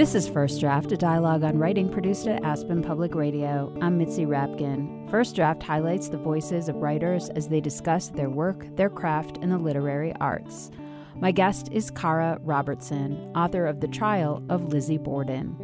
This is First Draft, a dialogue on writing produced at Aspen Public Radio. I'm Mitzi Rapkin. First Draft highlights the voices of writers as they discuss their work, their craft, and the literary arts. My guest is Cara Robertson, author of The Trial of Lizzie Borden.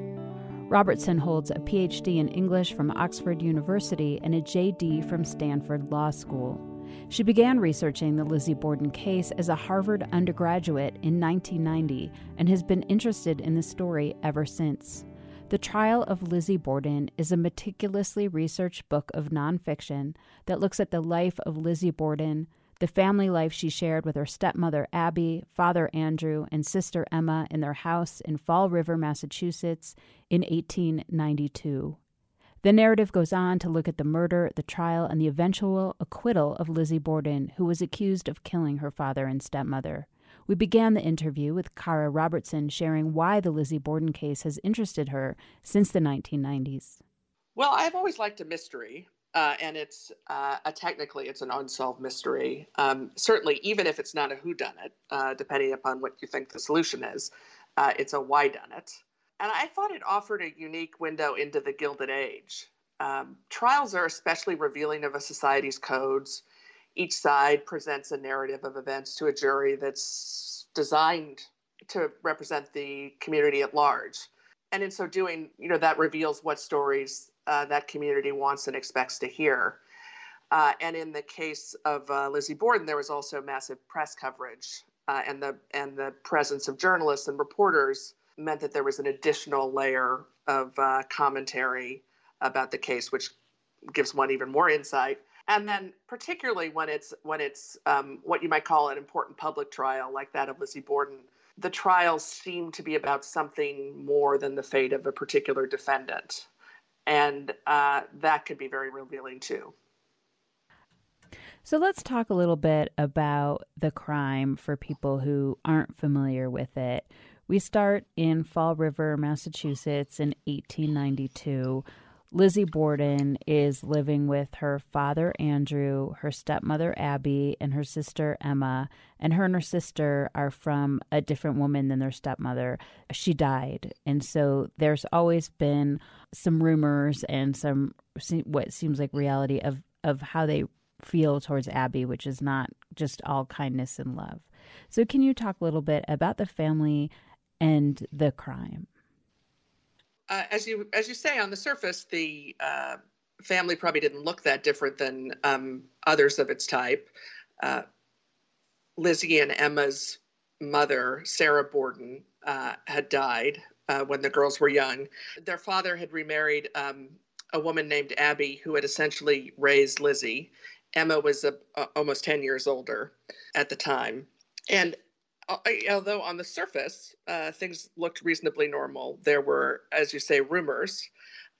Robertson holds a PhD in English from Oxford University and a JD from Stanford Law School. She began researching the Lizzie Borden case as a Harvard undergraduate in 1990 and has been interested in the story ever since. The Trial of Lizzie Borden is a meticulously researched book of nonfiction that looks at the life of Lizzie Borden, the family life she shared with her stepmother Abby, father Andrew, and sister Emma in their house in Fall River, Massachusetts in 1892. The narrative goes on to look at the murder, the trial, and the eventual acquittal of Lizzie Borden, who was accused of killing her father and stepmother. We began the interview with Cara Robertson sharing why the Lizzie Borden case has interested her since the 1990s. Well, I've always liked a mystery, uh, and it's uh, a, technically it's an unsolved mystery. Um, certainly, even if it's not a whodunit, uh, depending upon what you think the solution is, uh, it's a why done it and I thought it offered a unique window into the Gilded Age. Um, trials are especially revealing of a society's codes. Each side presents a narrative of events to a jury that's designed to represent the community at large. And in so doing, you know, that reveals what stories uh, that community wants and expects to hear. Uh, and in the case of uh, Lizzie Borden, there was also massive press coverage uh, and the and the presence of journalists and reporters meant that there was an additional layer of uh, commentary about the case, which gives one even more insight. And then, particularly when it's when it's um, what you might call an important public trial, like that of Lizzie Borden, the trials seem to be about something more than the fate of a particular defendant, and uh, that could be very revealing too. So let's talk a little bit about the crime for people who aren't familiar with it. We start in Fall River, Massachusetts in 1892. Lizzie Borden is living with her father, Andrew, her stepmother, Abby, and her sister, Emma. And her and her sister are from a different woman than their stepmother. She died. And so there's always been some rumors and some what seems like reality of, of how they feel towards Abby, which is not just all kindness and love. So, can you talk a little bit about the family and the crime? Uh, as you as you say, on the surface, the uh, family probably didn't look that different than um, others of its type. Uh, Lizzie and Emma's mother, Sarah Borden, uh, had died uh, when the girls were young. Their father had remarried um, a woman named Abby, who had essentially raised Lizzie. Emma was almost 10 years older at the time. And although on the surface uh, things looked reasonably normal, there were, as you say, rumors,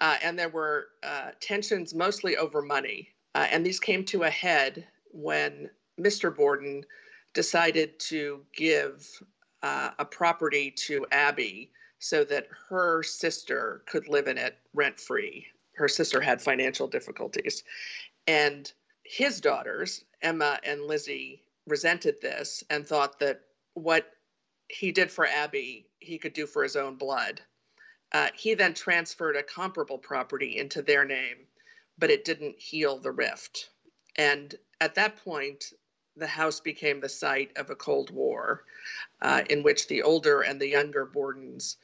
uh, and there were uh, tensions mostly over money. Uh, and these came to a head when Mr. Borden decided to give uh, a property to Abby so that her sister could live in it rent free. Her sister had financial difficulties. And his daughters, Emma and Lizzie, resented this and thought that what he did for Abby, he could do for his own blood. Uh, he then transferred a comparable property into their name, but it didn't heal the rift. And at that point, the house became the site of a Cold War uh, in which the older and the younger Bordens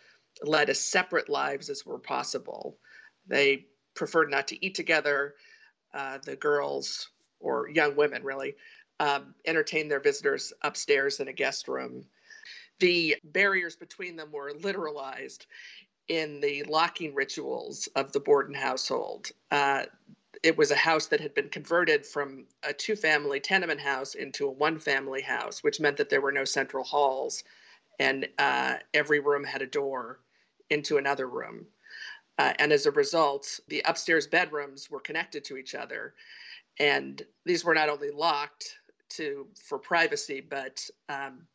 led as separate lives as were possible. They preferred not to eat together. Uh, the girls, or young women really, um, entertain their visitors upstairs in a guest room. The barriers between them were literalized in the locking rituals of the Borden household. Uh, it was a house that had been converted from a two family tenement house into a one family house, which meant that there were no central halls and uh, every room had a door into another room. Uh, and as a result, the upstairs bedrooms were connected to each other. And these were not only locked, to for privacy, but um,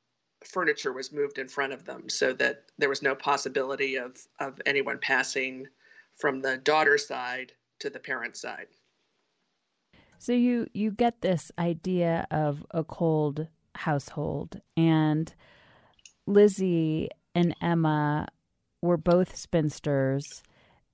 furniture was moved in front of them so that there was no possibility of of anyone passing from the daughter side to the parent side. So you you get this idea of a cold household and Lizzie and Emma were both spinsters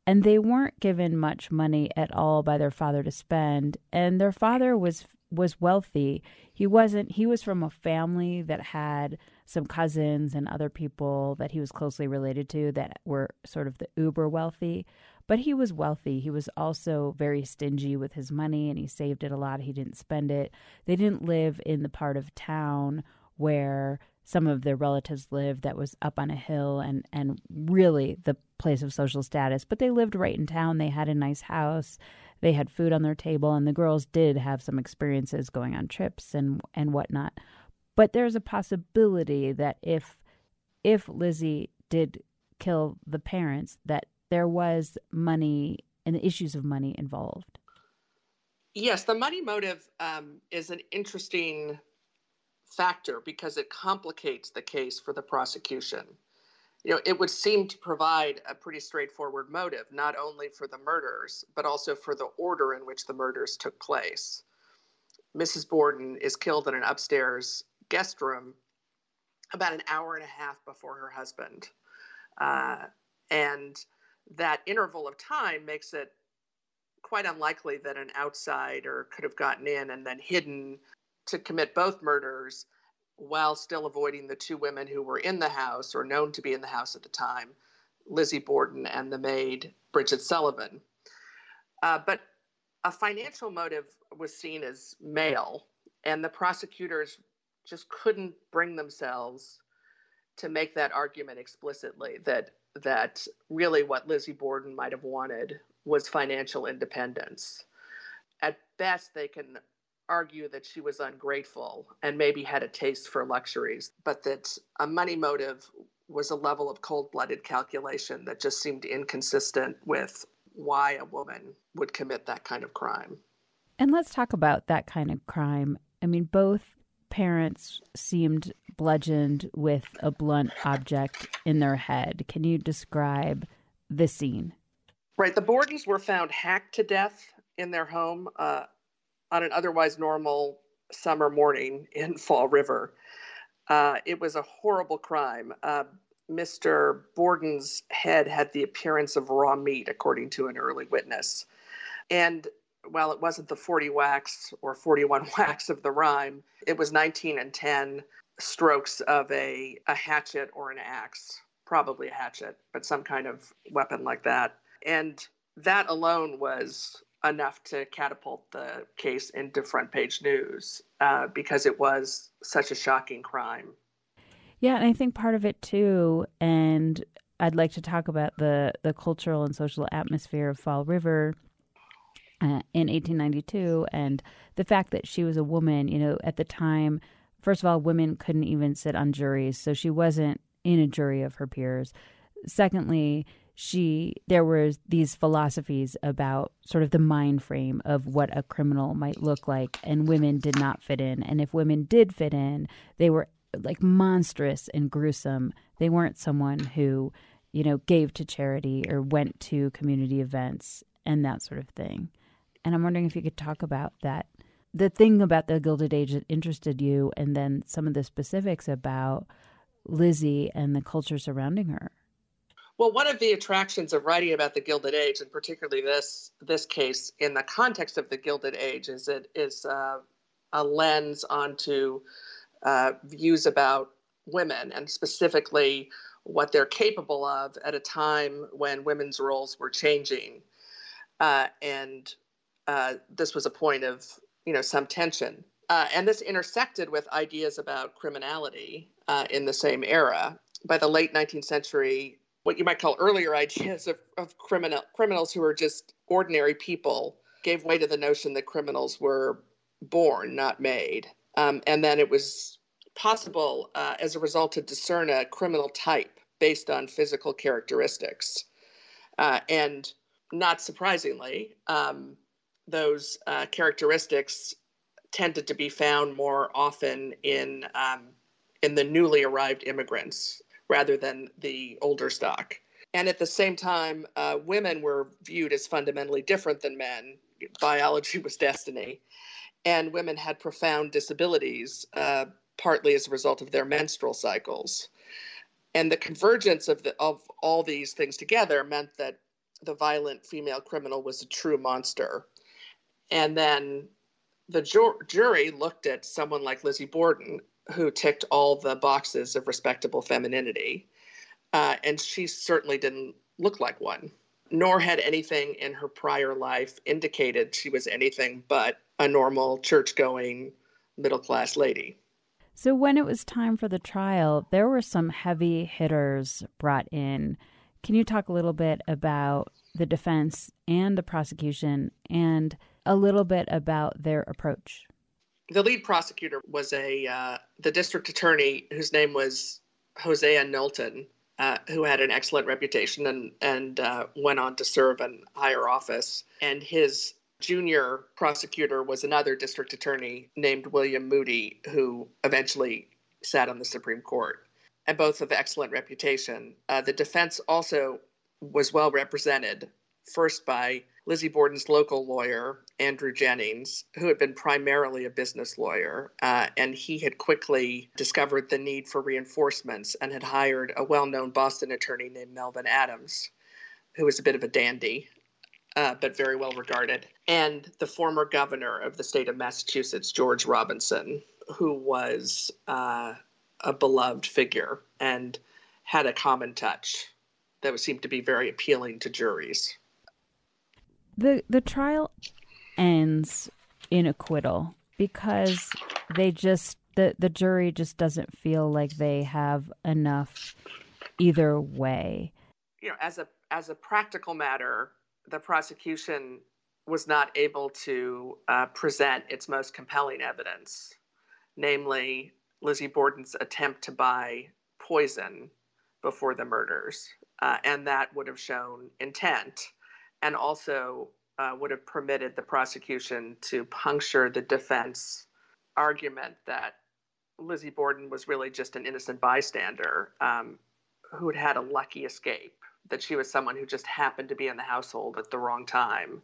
and they weren't given much money at all by their father to spend and their father was was wealthy. He wasn't he was from a family that had some cousins and other people that he was closely related to that were sort of the uber wealthy but he was wealthy. He was also very stingy with his money and he saved it a lot. He didn't spend it. They didn't live in the part of town where some of their relatives lived that was up on a hill and and really the place of social status but they lived right in town. They had a nice house. They had food on their table and the girls did have some experiences going on trips and and whatnot. But there's a possibility that if if lizzie did kill the parents that there was money and the issues of money involved. Yes the money motive um, is an interesting factor because it complicates the case for the prosecution. You know, it would seem to provide a pretty straightforward motive, not only for the murders, but also for the order in which the murders took place. Mrs. Borden is killed in an upstairs guest room about an hour and a half before her husband. Uh, and that interval of time makes it quite unlikely that an outsider could have gotten in and then hidden to commit both murders while still avoiding the two women who were in the house or known to be in the house at the time Lizzie Borden and the maid Bridget Sullivan. Uh, but a financial motive was seen as male, and the prosecutors just couldn't bring themselves to make that argument explicitly that that really what Lizzie Borden might have wanted was financial independence. At best, they can argue that she was ungrateful and maybe had a taste for luxuries, but that a money motive was a level of cold blooded calculation that just seemed inconsistent with why a woman would commit that kind of crime. And let's talk about that kind of crime. I mean, both parents seemed bludgeoned with a blunt object in their head. Can you describe the scene? Right. The Bordens were found hacked to death in their home. Uh, on an otherwise normal summer morning in Fall River. Uh, it was a horrible crime. Uh, Mr. Borden's head had the appearance of raw meat, according to an early witness. And while it wasn't the 40 whacks or 41 whacks of the rhyme, it was 19 and 10 strokes of a, a hatchet or an axe, probably a hatchet, but some kind of weapon like that. And that alone was enough to catapult the case into front page news uh, because it was such a shocking crime. Yeah, and I think part of it too, and I'd like to talk about the the cultural and social atmosphere of Fall River uh, in 1892, and the fact that she was a woman. You know, at the time, first of all, women couldn't even sit on juries, so she wasn't in a jury of her peers. Secondly, she there were these philosophies about sort of the mind frame of what a criminal might look like and women did not fit in. And if women did fit in they were like monstrous and gruesome. They weren't someone who you know gave to charity or went to community events and that sort of thing. And i'm wondering if you could talk about that the thing about the gilded age that interested you and then some of the specifics about lizzie and the culture surrounding her well, one of the attractions of writing about the Gilded Age, and particularly this this case in the context of the Gilded Age, is it is uh, a lens onto uh, views about women and specifically what they're capable of at a time when women's roles were changing, uh, and uh, this was a point of you know some tension. Uh, and this intersected with ideas about criminality uh, in the same era. By the late 19th century, what you might call earlier ideas of, of criminal criminals who are just ordinary people gave way to the notion that criminals were born, not made. Um, and then it was possible uh, as a result to discern a criminal type based on physical characteristics. Uh, and not surprisingly, um, those uh, characteristics tended to be found more often in um, in the newly arrived immigrants rather than the older stock. And at the same time, uh, women were viewed as fundamentally different than men. Biology was destiny. And women had profound disabilities, uh, partly as a result of their menstrual cycles. And the convergence of the of all these things together meant that the violent female criminal was a true monster. And then the ju- jury looked at someone like Lizzie Borden, who ticked all the boxes of respectable femininity, uh, and she certainly didn't look like one. Nor had anything in her prior life indicated she was anything but a normal church going middle class lady. So, when it was time for the trial, there were some heavy hitters brought in. Can you talk a little bit about the defense and the prosecution and a little bit about their approach? The lead prosecutor was a uh, the district attorney whose name was Hosea Knowlton, uh, who had an excellent reputation and and uh, went on to serve in higher office. And his junior prosecutor was another district attorney named William Moody, who eventually sat on the Supreme Court, and both of excellent reputation. Uh, the defense also was well represented, first by Lizzie Borden's local lawyer, Andrew Jennings, who had been primarily a business lawyer, uh, and he had quickly discovered the need for reinforcements and had hired a well known Boston attorney named Melvin Adams, who was a bit of a dandy uh, but very well regarded, and the former governor of the state of Massachusetts, George Robinson, who was uh, a beloved figure and had a common touch that seemed to be very appealing to juries. The the trial ends in acquittal because they just the the jury just doesn't feel like they have enough either way. You know, as a as a practical matter, the prosecution was not able to uh, present its most compelling evidence, namely Lizzie Borden's attempt to buy poison before the murders. Uh, and that would have shown intent and also uh, would have permitted the prosecution to puncture the defense argument that Lizzie Borden was really just an innocent bystander um, who had had a lucky escape that she was someone who just happened to be in the household at the wrong time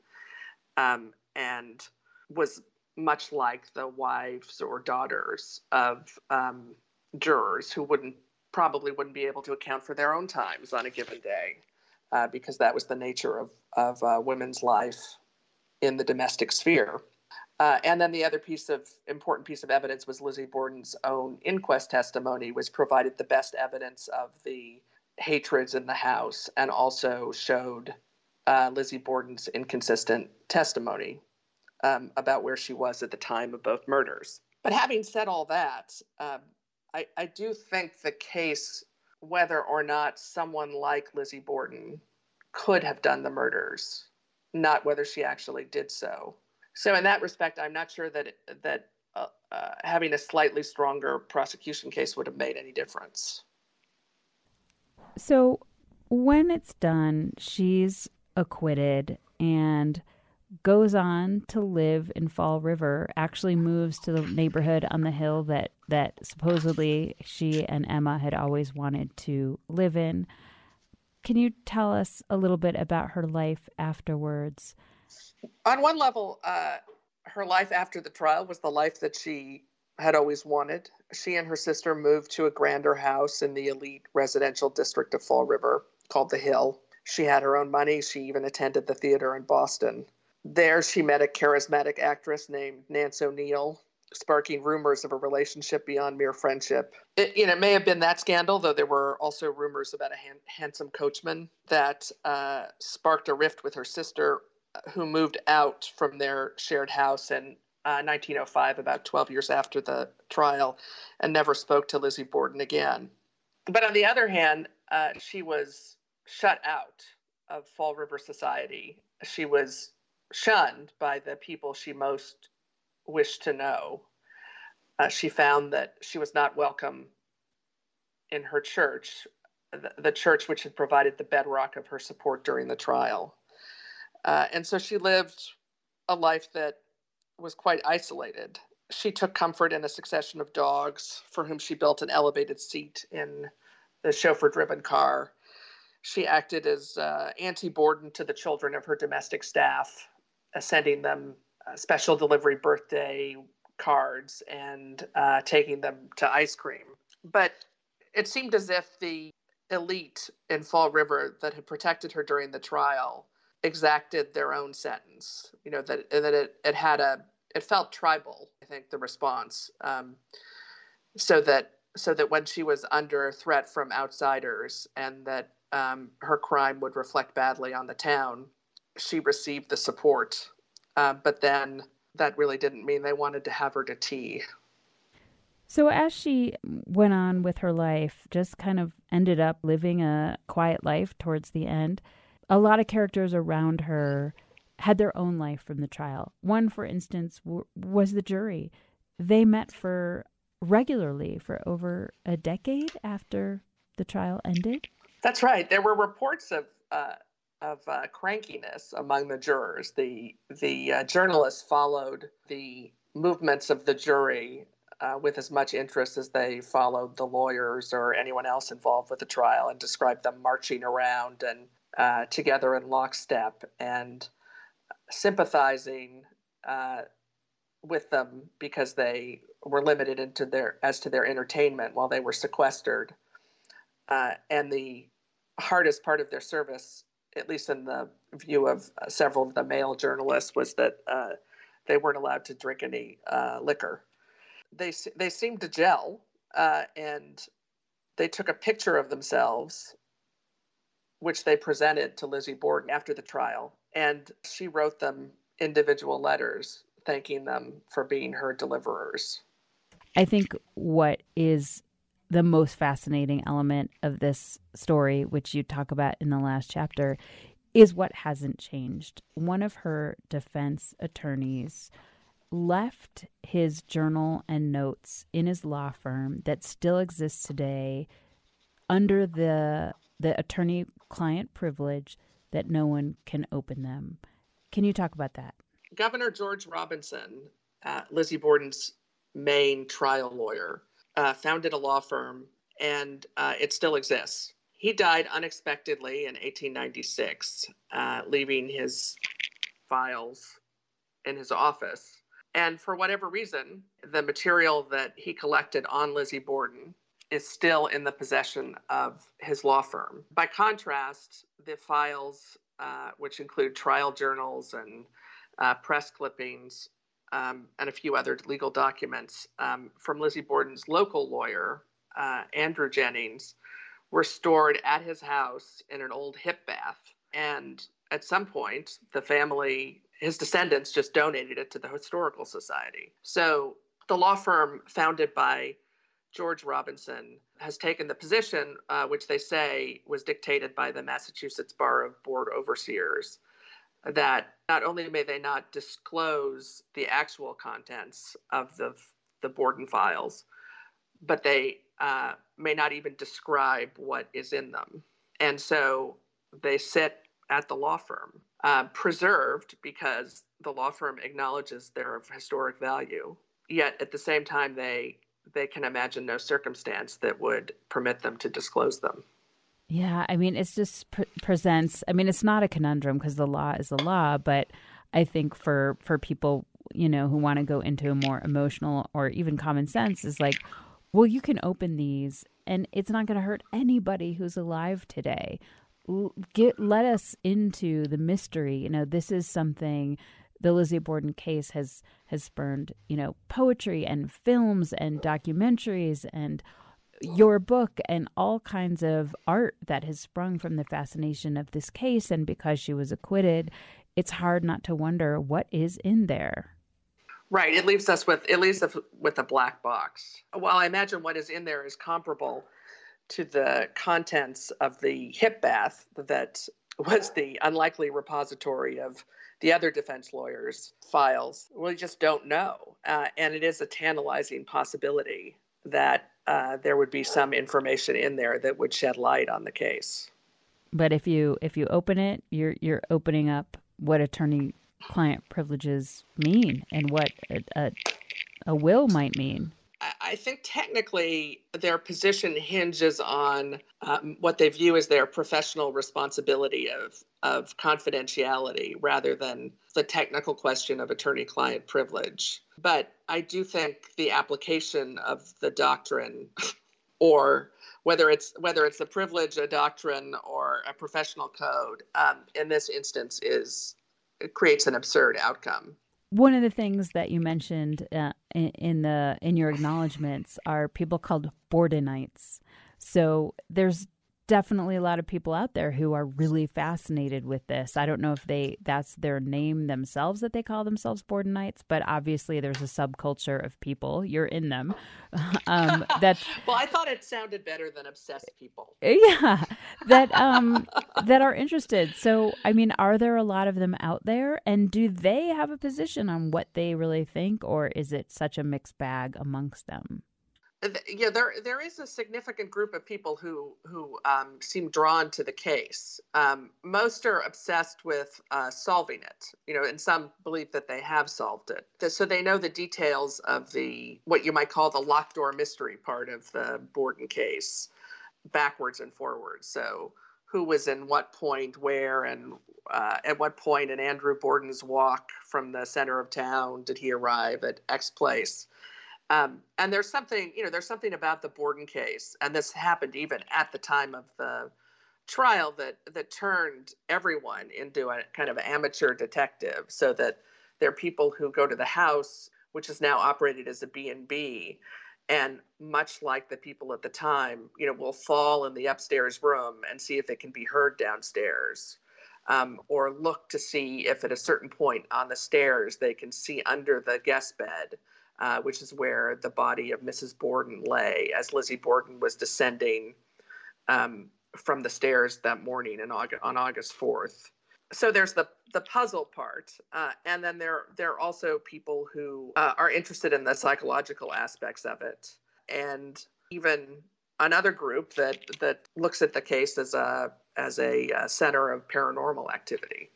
um, and was much like the wives or daughters of um, jurors who wouldn't probably wouldn't be able to account for their own times on a given day uh, because that was the nature of, of uh, women's life in the domestic sphere. Uh, and then the other piece of important piece of evidence was Lizzie Borden's own inquest testimony, which provided the best evidence of the hatreds in the House and also showed uh, Lizzie Borden's inconsistent testimony um, about where she was at the time of both murders. But having said all that, um, I, I do think the case, whether or not someone like Lizzie Borden could have done the murders, not whether she actually did so. So, in that respect, I'm not sure that that uh, uh, having a slightly stronger prosecution case would have made any difference. So when it's done, she's acquitted and goes on to live in Fall River, actually moves to the neighborhood on the hill that, that supposedly she and Emma had always wanted to live in. Can you tell us a little bit about her life afterwards? On one level, uh, her life after the trial was the life that she had always wanted. She and her sister moved to a grander house in the elite residential district of Fall River called The Hill. She had her own money. She even attended the theater in Boston. There, she met a charismatic actress named Nance O'Neill, sparking rumors of a relationship beyond mere friendship. It, you know, it may have been that scandal, though there were also rumors about a han- handsome coachman that uh, sparked a rift with her sister, who moved out from their shared house 1905, uh, about 12 years after the trial, and never spoke to Lizzie Borden again. But on the other hand, uh, she was shut out of Fall River society. She was shunned by the people she most wished to know. Uh, she found that she was not welcome in her church, the, the, church which had provided the bedrock of her support during the trial. Uh, and so she lived a life that was quite isolated. She took comfort in a succession of dogs for whom she built an elevated seat in the chauffeur driven car. She acted as uh, Auntie Borden to the children of her domestic staff, sending them uh, special delivery birthday cards and uh, taking them to ice cream. But it seemed as if the elite in Fall River that had protected her during the trial exacted their own sentence. You know that that it, it had a it felt tribal. I think the response, um, so that so that when she was under threat from outsiders and that um, her crime would reflect badly on the town, she received the support. Uh, but then that really didn't mean they wanted to have her to tea. So, as she went on with her life, just kind of ended up living a quiet life towards the end, a lot of characters around her had their own life from the trial. One, for instance, w- was the jury. They met for regularly for over a decade after the trial ended. That's right. There were reports of uh, of uh, crankiness among the jurors. The the uh, journalists followed the movements of the jury uh, with as much interest as they followed the lawyers or anyone else involved with the trial, and described them marching around and uh, together in lockstep and sympathizing uh, with them because they were limited into their as to their entertainment while they were sequestered. Uh, and the hardest part of their service, at least in the view of uh, several of the male journalists, was that uh, they weren't allowed to drink any uh, liquor. They they seemed to gel, uh, and they took a picture of themselves, which they presented to Lizzie Borden after the trial, and she wrote them individual letters thanking them for being her deliverers. I think what is the most fascinating element of this story, which you talk about in the last chapter, is what hasn't changed. One of her defense attorneys left his journal and notes in his law firm that still exists today under the the attorney client privilege that no one can open them. Can you talk about that? Governor George Robinson, uh, Lizzie Borden's main trial lawyer, uh, founded a law firm, and uh, it still exists. He died unexpectedly in 1896, uh, leaving his files in his office. And for whatever reason, the material that he collected on Lizzie Borden is still in the possession of his law firm. By contrast, the files, uh, which include trial journals and uh, press clippings, um, and a few other legal documents um, from Lizzie Borden's local lawyer, uh, Andrew Jennings, were stored at his house in an old hip bath. And at some point, the family, his descendants, just donated it to the Historical Society. So the law firm founded by George Robinson has taken the position, uh, which they say was dictated by the Massachusetts Bar of Board Overseers, that not only may they not disclose the actual contents of the, the Borden files, but they uh, may not even describe what is in them. And so they sit at the law firm, uh, preserved because the law firm acknowledges their of historic value. Yet at the same time, they they can imagine no circumstance that would permit them to disclose them. Yeah, I mean, it just pre- presents. I mean, it's not a conundrum because the law is the law, but I think for for people, you know, who want to go into a more emotional or even common sense, is like, well, you can open these, and it's not going to hurt anybody who's alive today. Get let us into the mystery. You know, this is something the Lizzie Borden case has has spurned, you know, poetry and films and documentaries and your book and all kinds of art that has sprung from the fascination of this case. And because she was acquitted, it's hard not to wonder what is in there. Right. It leaves us with it leaves us with a black box. While I imagine what is in there is comparable to the contents of the hip bath that was the unlikely repository of the other defense lawyers' files. We just don't know. Uh, and it is a tantalizing possibility that uh, there would be some information in there that would shed light on the case. But if you if you open it, you're you're opening up what attorney client privileges mean and what a, a, a will might mean. I think technically their position hinges on um, what they view as their professional responsibility of of confidentiality rather than the technical question of attorney client privilege. But I do think the application of the doctrine or whether it's whether it's a privilege, a doctrine, or a professional code. Um, in this instance, is creates an absurd outcome. One of the things that you mentioned uh, in, the in your acknowledgments are people called Bordenites. So there's definitely a lot of people out there who are really fascinated with this. I don't know if they that's their name themselves that they call themselves Bordenites, but obviously there's a subculture of people. You're in them. Um, that well, I thought it sounded better than obsessed people. Yeah, that um, that are interested. So, I mean, are there a lot of them out there, and do they have a position on what they really think, or is it such a mixed bag amongst them? Yeah, there there is a significant group of people who who um, seem drawn to the case. Um, most are obsessed with uh, solving it, you know, and some believe that they have solved it. So they know the details of the what you might call the locked door mystery part of the Borden case, backwards and forwards. So who was in what point, where, and uh, at what point in Andrew Borden's walk from the center of town did he arrive at X place? Um, and there's something, you know, there's something about the Borden case, and this happened even at the time of the trial that that turned everyone into a kind of amateur detective, so that there are people who go to the house, which is now operated as a B&B, and much like the people at the time, you know, will fall in the upstairs room and see if it can be heard downstairs. Um, or look to see if at a certain point on the stairs they can see under the guest bed uh, which is where the body of Mrs. Borden lay as Lizzie Borden was descending um, from the stairs that morning in August, on August 4th. So there's the the puzzle part, uh, and then there there are also people who uh, are interested in the psychological aspects of it, and even another group that that looks at the case as a as a uh, center of paranormal activity.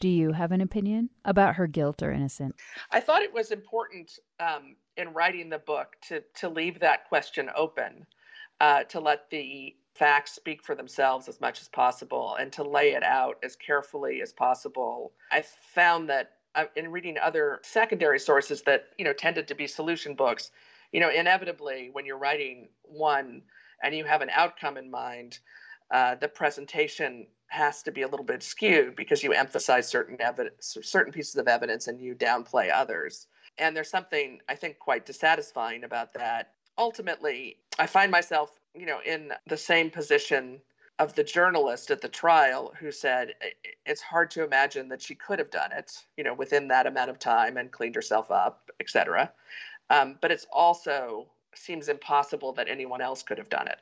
Do you have an opinion about her guilt or innocence? I thought it was important um, in writing the book to to leave that question open, uh, to let the facts speak for themselves as much as possible, and to lay it out as carefully as possible. I found that uh, in reading other secondary sources that you know tended to be solution books, you know, inevitably when you're writing one and you have an outcome in mind, uh, the presentation has to be a little bit skewed because you emphasize certain evidence, certain pieces of evidence, and you downplay others. And there's something I think quite dissatisfying about that. Ultimately, I find myself, you know, in the same position of the journalist at the trial who said it's hard to imagine that she could have done it, you know, within that amount of time and cleaned herself up, etc. Um, but it's also seems impossible that anyone else could have done it.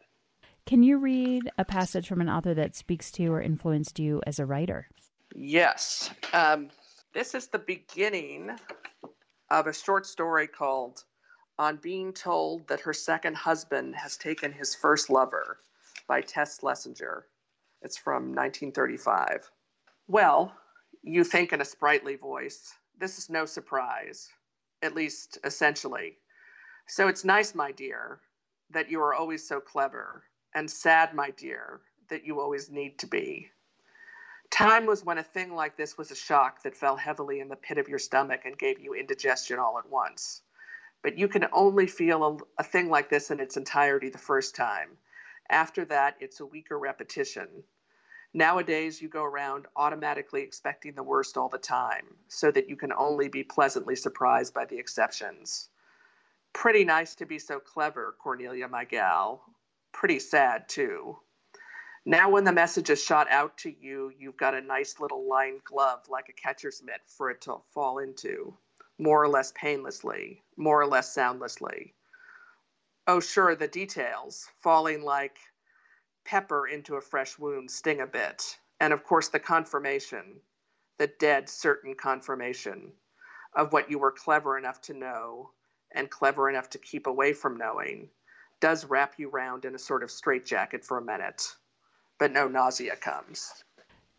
Can you read a passage from an author that speaks to or influenced you as a writer? Yes. Um, this is the beginning of a short story called On Being Told That Her Second Husband Has Taken His First Lover by Tess Slesinger. It's from 1935. Well, you think in a sprightly voice, this is no surprise, at least essentially. So it's nice, my dear, that you are always so clever and sad, my dear, that you always need to be. Time was when a thing like this was a shock that fell heavily in the pit of your stomach and gave you indigestion all at once. But you can only feel a, a thing like this in its entirety the first time. After that, it's a weaker repetition. Nowadays, you go around automatically expecting the worst all the time, so that you can only be pleasantly surprised by the exceptions. Pretty nice to be so clever, Cornelia, my gal, pretty sad too. Now, when the message is shot out to you, you've got a nice little lined glove like a catcher's mitt for it to fall into, more or less painlessly, more or less soundlessly. Oh, sure, the details, falling like pepper into a fresh wound, sting a bit. And of course, the confirmation, the dead certain confirmation of what you were clever enough to know and clever enough to keep away from knowing does wrap you round in a sort of straitjacket for a minute, but no nausea comes.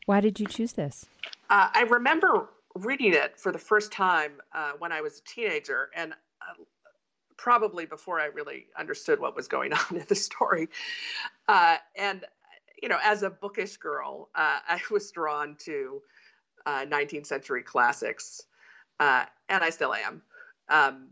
Why did you choose this? Uh, I remember reading it for the first time uh, when I was a teenager, and uh, probably before I really understood what was going on in the story. Uh, and you know, as a bookish girl, uh, I was drawn to 19th uh, century classics, and I still am. Um,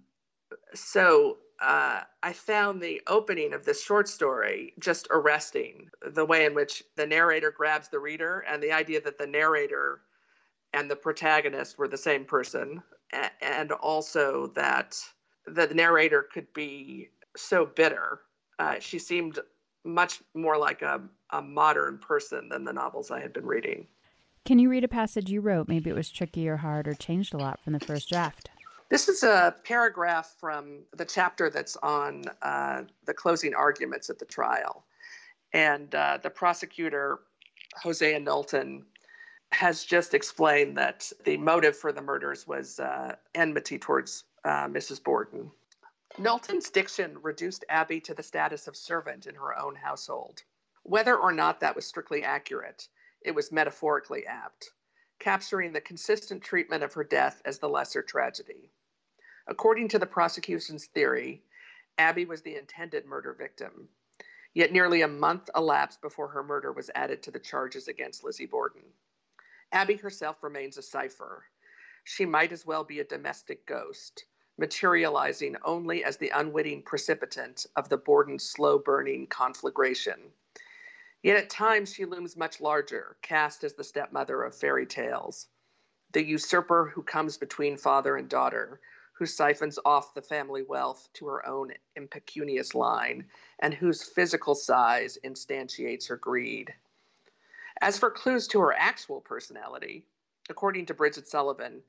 so uh, I found the opening of this short story just arresting the way in which the narrator grabs the reader and the idea that the narrator and the protagonist were the same person, and also that the narrator could be so bitter. Uh, she seemed much more like a, a modern person than the novels I had been reading. Can you read a passage you wrote? Maybe it was tricky or hard or changed a lot from the first draft. This is a paragraph from the chapter that's on uh, the closing arguments at the trial. And uh, the prosecutor, Hosea Knowlton, has just explained that the motive for the murders was uh, enmity towards uh, Mrs. Borden. Knowlton's diction reduced Abby to the status of servant in her own household. Whether or not that was strictly accurate, it was metaphorically apt, capturing the consistent treatment of her death as the lesser tragedy. According to the prosecution's theory, Abby was the intended murder victim. Yet nearly a month elapsed before her murder was added to the charges against Lizzie Borden. Abby herself remains a cipher. She might as well be a domestic ghost, materializing only as the unwitting precipitant of the Borden slow burning conflagration Yet at times she looms much larger, cast as the stepmother of fairy tales, the usurper who comes between father and daughter, who siphons off the family wealth to her own impecunious line, and whose physical size instantiates her greed. As for clues to her actual personality, according to Bridget Sullivan,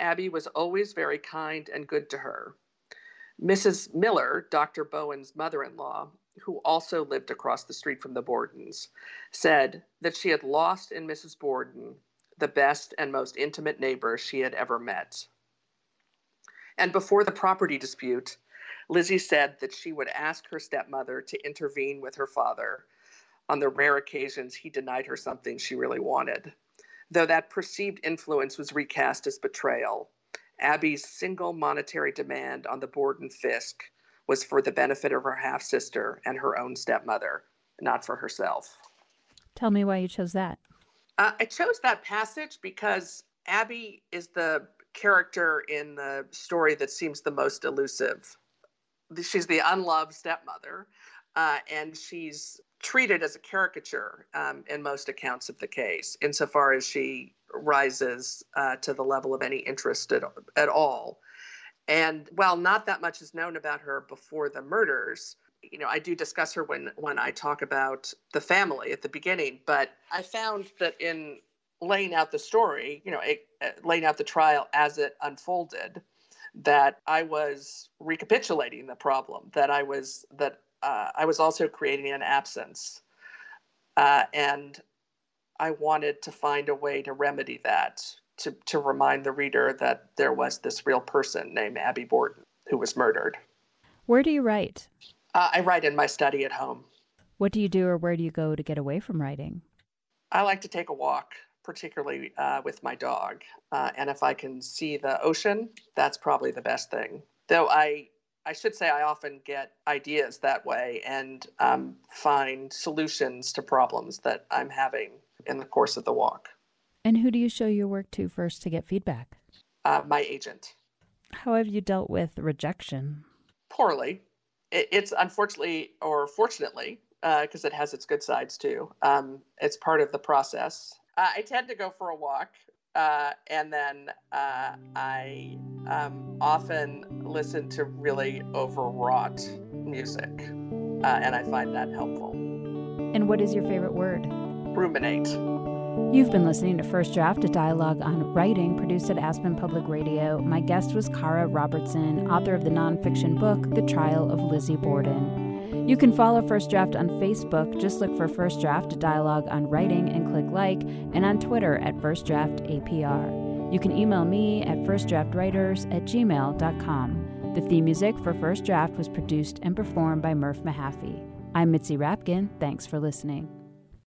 Abby was always very kind and good to her. Mrs. Miller, Dr. Bowen's mother in law, who also lived across the street from the Bordens, said that she had lost in Mrs. Borden the best and most intimate neighbor she had ever met. And before the property dispute, Lizzie said that she would ask her stepmother to intervene with her father on the rare occasions he denied her something she really wanted. Though that perceived influence was recast as betrayal, Abby's single monetary demand on the Borden fisc was for the benefit of her half sister and her own stepmother, not for herself. Tell me why you chose that. Uh, I chose that passage because Abby is the character in the story that seems the most elusive. She's the unloved stepmother, uh, and she's treated as a caricature um, in most accounts of the case, insofar as she rises uh, to the level of any interest at, at all and while not that much is known about her before the murders, you know, I do discuss her when when I talk about the family at the beginning. But I found that in laying out the story, you know, it, uh, laying out the trial as it unfolded, that I was recapitulating the problem. That I was that uh, I was also creating an absence, uh, and I wanted to find a way to remedy that to, to remind the reader that there was this real person named Abby Borden who was murdered. Where do you write? Uh, I write in my study at home. What do you do or where do you go to get away from writing? I like to take a walk, particularly uh, with my dog. Uh, and if I can see the ocean, that's probably the best thing. Though I, I should say I often get ideas that way and um, find solutions to problems that I'm having in the course of the walk. And who do you show your work to first to get feedback? Uh, my agent. How have you dealt with rejection? Poorly. It, it's unfortunately, or fortunately, because uh, it has its good sides too. Um, it's part of the process. Uh, I tend to go for a walk, uh, and then uh, I um, often listen to really overwrought music, uh, and I find that helpful. And what is your favorite word? Ruminate. You've been listening to First Draft, a dialogue on writing produced at Aspen Public Radio. My guest was Cara Robertson, author of the nonfiction book, The Trial of Lizzie Borden. You can follow First Draft on Facebook. Just look for First Draft, a dialogue on writing, and click like, and on Twitter at First Draft APR. You can email me at firstdraftwriters at gmail.com. The theme music for First Draft was produced and performed by Murph Mahaffey. I'm Mitzi Rapkin. Thanks for listening.